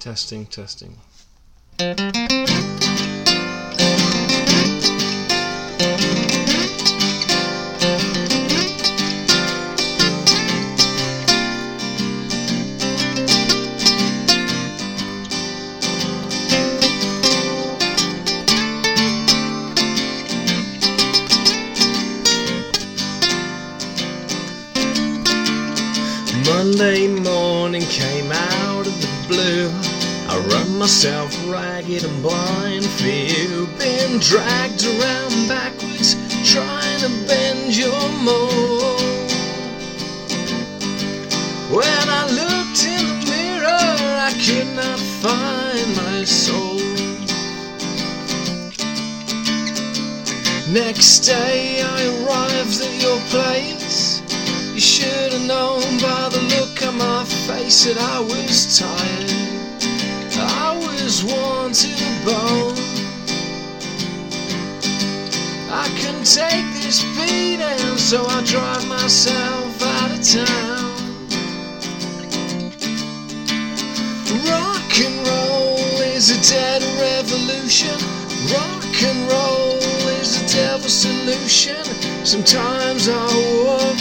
Testing, testing. Monday morning came out of the blue. Run myself ragged and blind for you. Been dragged around backwards, trying to bend your mold. When I looked in the mirror, I could not find my soul. Next day, I arrived at your place. You should have known by the look on my face that I was tired. Worn to the bone. I couldn't take this beating, so I drive myself out of town. Rock and roll is a dead revolution. Rock and roll is the devil's solution. Sometimes I walk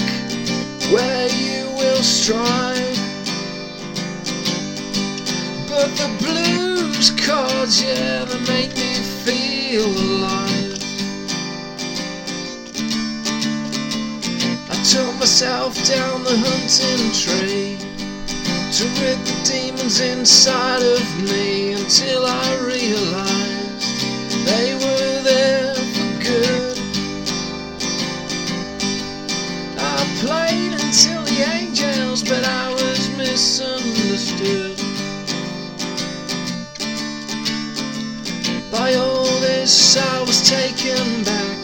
where you will stride. Chords, yeah, make me feel alive. I took myself down the hunting tree to rid the demons inside of me until I realized this, I was taken back.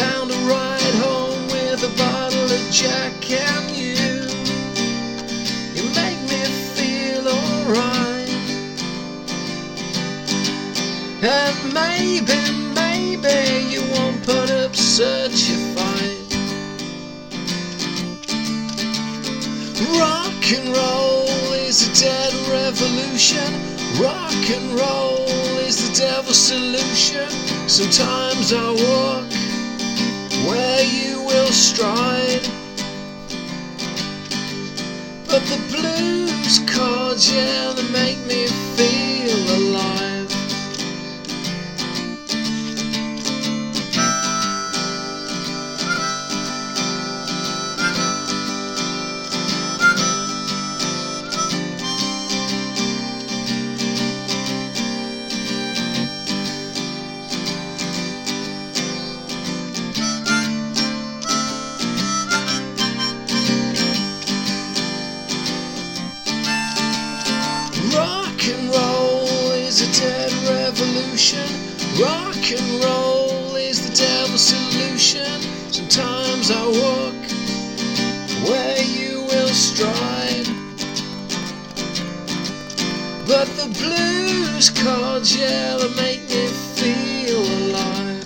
Found a ride home with a bottle of Jack and you. You make me feel alright. And maybe, maybe you won't put up such a fight. Rock and roll is a dead revolution. Rock and roll is the devil's solution. Sometimes I walk where you will stride. But the blues chords, yeah, they make me dead revolution. Rock and roll is the devil's solution. Sometimes I walk where you will stride. But the blues chords, yeah, they make me feel alive.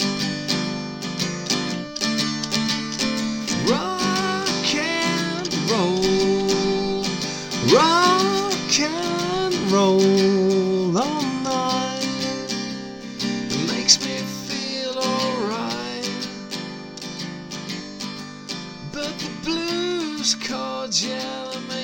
Rock and roll, rock and roll was cordial.